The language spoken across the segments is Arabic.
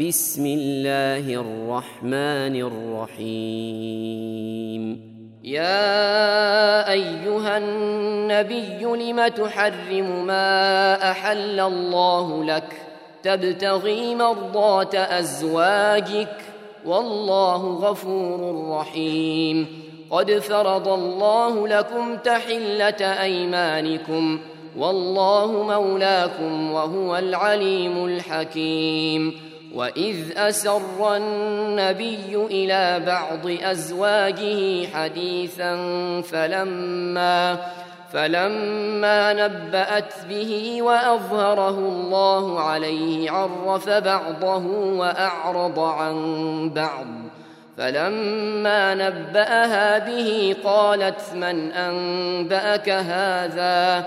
بسم الله الرحمن الرحيم. يا أيها النبي لم تحرم ما أحل الله لك؟ تبتغي مرضات أزواجك. والله غفور رحيم. قد فرض الله لكم تحلة أيمانكم. والله مولاكم وهو العليم الحكيم. وإذ أسر النبي إلى بعض أزواجه حديثا فلما فلما نبأت به وأظهره الله عليه عرف بعضه وأعرض عن بعض. فلما نبأها به قالت من أنبأك هذا؟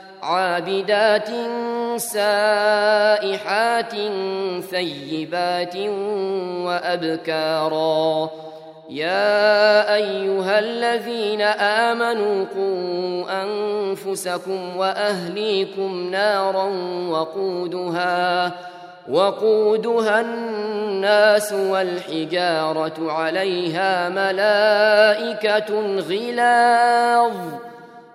عابدات سائحات ثيبات وأبكارا. يا أيها الذين آمنوا قوا أنفسكم وأهليكم نارا وقودها وقودها الناس والحجارة عليها ملائكة غلاظ.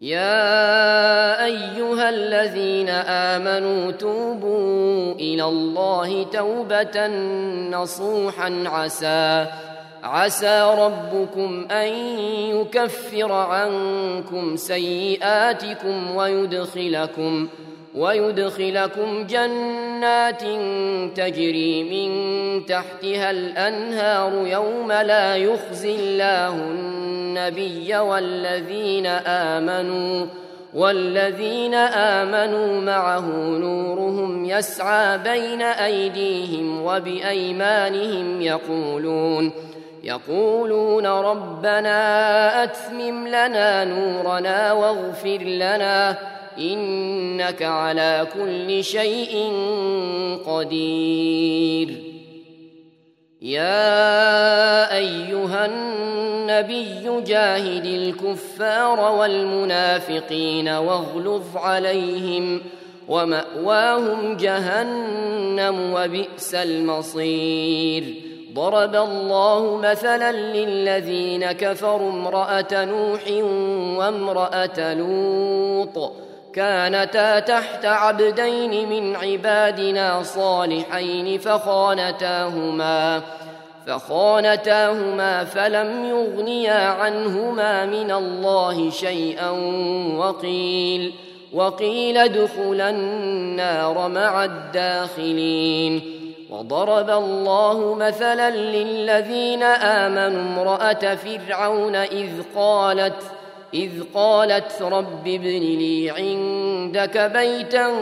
يا أيها الذين آمنوا توبوا إلى الله توبة نصوحا عسى عسى ربكم أن يكفر عنكم سيئاتكم ويدخلكم ويدخلكم جنات تجري من تحتها الأنهار يوم لا يخزي الله النبي والذين آمنوا والذين آمنوا معه نورهم يسعى بين أيديهم وبأيمانهم يقولون يقولون ربنا أتمم لنا نورنا واغفر لنا إنك على كل شيء قدير. يا أيها النبي جاهد الكفار والمنافقين واغلظ عليهم ومأواهم جهنم وبئس المصير. ضرب الله مثلا للذين كفروا امرأة نوح وامرأة لوط. كانتا تحت عبدين من عبادنا صالحين فخانتاهما فخانتاهما فلم يغنيا عنهما من الله شيئا وقيل وقيل ادخلا النار مع الداخلين. وضرب الله مثلا للذين آمنوا امرأة فرعون إذ قالت إذ قالت رب ابن لي عندك بيتا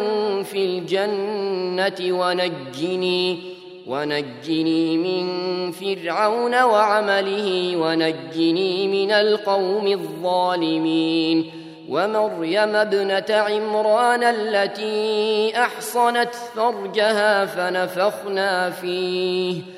في الجنة ونجني ونجني من فرعون وعمله ونجني من القوم الظالمين. ومريم ابنة عمران التي أحصنت فرجها فنفخنا فيه.